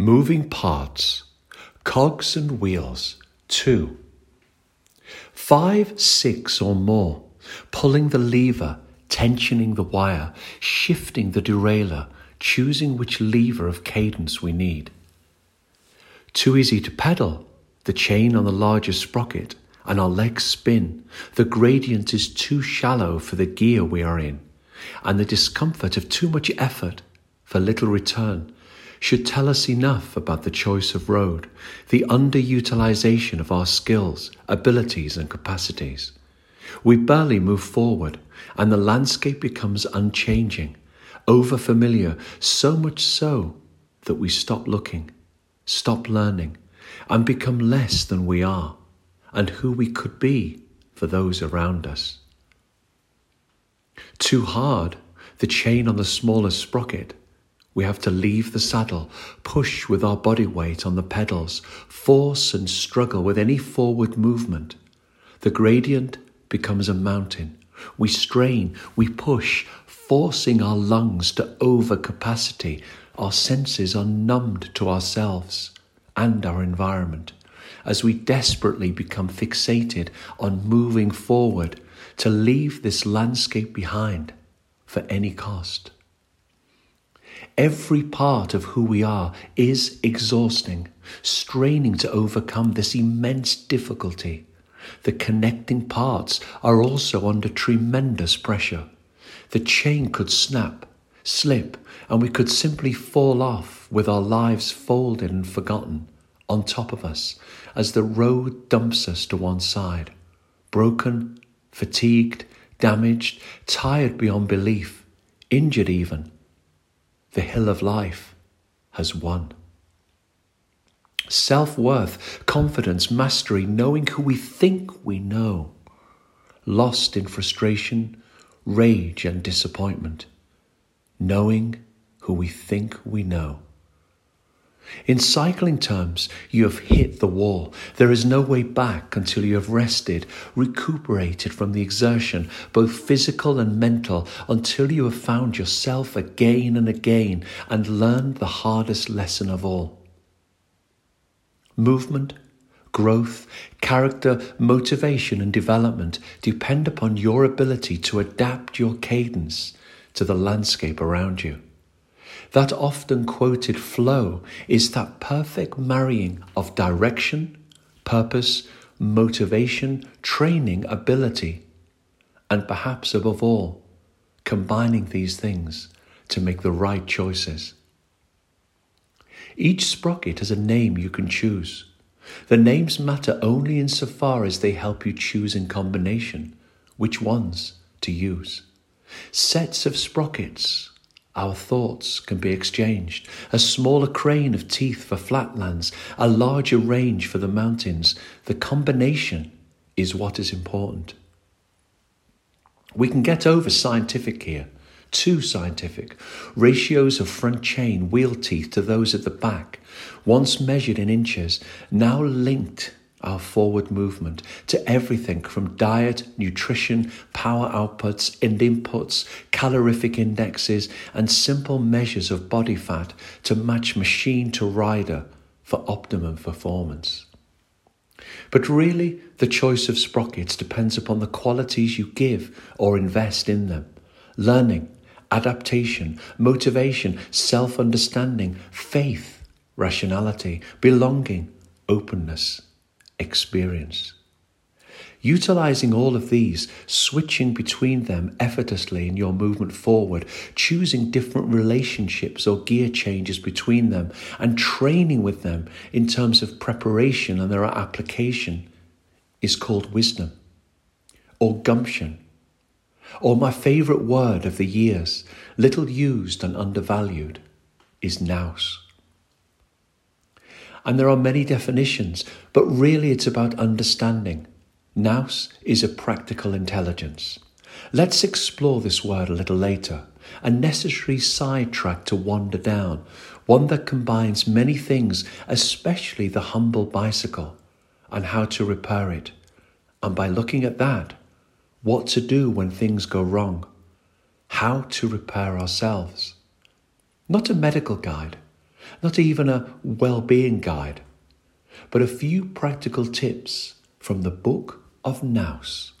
Moving parts, cogs and wheels, two. Five, six, or more, pulling the lever, tensioning the wire, shifting the derailleur, choosing which lever of cadence we need. Too easy to pedal, the chain on the larger sprocket, and our legs spin. The gradient is too shallow for the gear we are in, and the discomfort of too much effort for little return should tell us enough about the choice of road, the underutilization of our skills, abilities, and capacities. We barely move forward, and the landscape becomes unchanging, over familiar, so much so that we stop looking, stop learning, and become less than we are and who we could be for those around us. Too hard, the chain on the smallest sprocket we have to leave the saddle, push with our body weight on the pedals, force and struggle with any forward movement. The gradient becomes a mountain. We strain, we push, forcing our lungs to overcapacity. Our senses are numbed to ourselves and our environment as we desperately become fixated on moving forward to leave this landscape behind for any cost. Every part of who we are is exhausting, straining to overcome this immense difficulty. The connecting parts are also under tremendous pressure. The chain could snap, slip, and we could simply fall off with our lives folded and forgotten on top of us as the road dumps us to one side. Broken, fatigued, damaged, tired beyond belief, injured even the hill of life has won. Self worth, confidence, mastery, knowing who we think we know, lost in frustration, rage, and disappointment, knowing who we think we know. In cycling terms, you have hit the wall. There is no way back until you have rested, recuperated from the exertion, both physical and mental, until you have found yourself again and again and learned the hardest lesson of all. Movement, growth, character, motivation, and development depend upon your ability to adapt your cadence to the landscape around you. That often quoted flow is that perfect marrying of direction, purpose, motivation, training, ability, and perhaps above all, combining these things to make the right choices. Each sprocket has a name you can choose. The names matter only insofar as they help you choose in combination which ones to use. Sets of sprockets our thoughts can be exchanged. A smaller crane of teeth for flatlands, a larger range for the mountains. The combination is what is important. We can get over scientific here, too scientific. Ratios of front chain wheel teeth to those at the back, once measured in inches, now linked our forward movement to everything from diet, nutrition, power outputs and inputs, calorific indexes, and simple measures of body fat to match machine to rider for optimum performance. But really, the choice of sprockets depends upon the qualities you give or invest in them learning, adaptation, motivation, self understanding, faith, rationality, belonging, openness experience. Utilizing all of these, switching between them effortlessly in your movement forward, choosing different relationships or gear changes between them, and training with them in terms of preparation and their application is called wisdom or gumption. Or my favorite word of the years, little used and undervalued, is nous. And there are many definitions, but really it's about understanding. Nous is a practical intelligence. Let's explore this word a little later. A necessary sidetrack to wander down, one that combines many things, especially the humble bicycle, and how to repair it. And by looking at that, what to do when things go wrong, how to repair ourselves. Not a medical guide, not even a well being guide, but a few practical tips from the Book of Nous.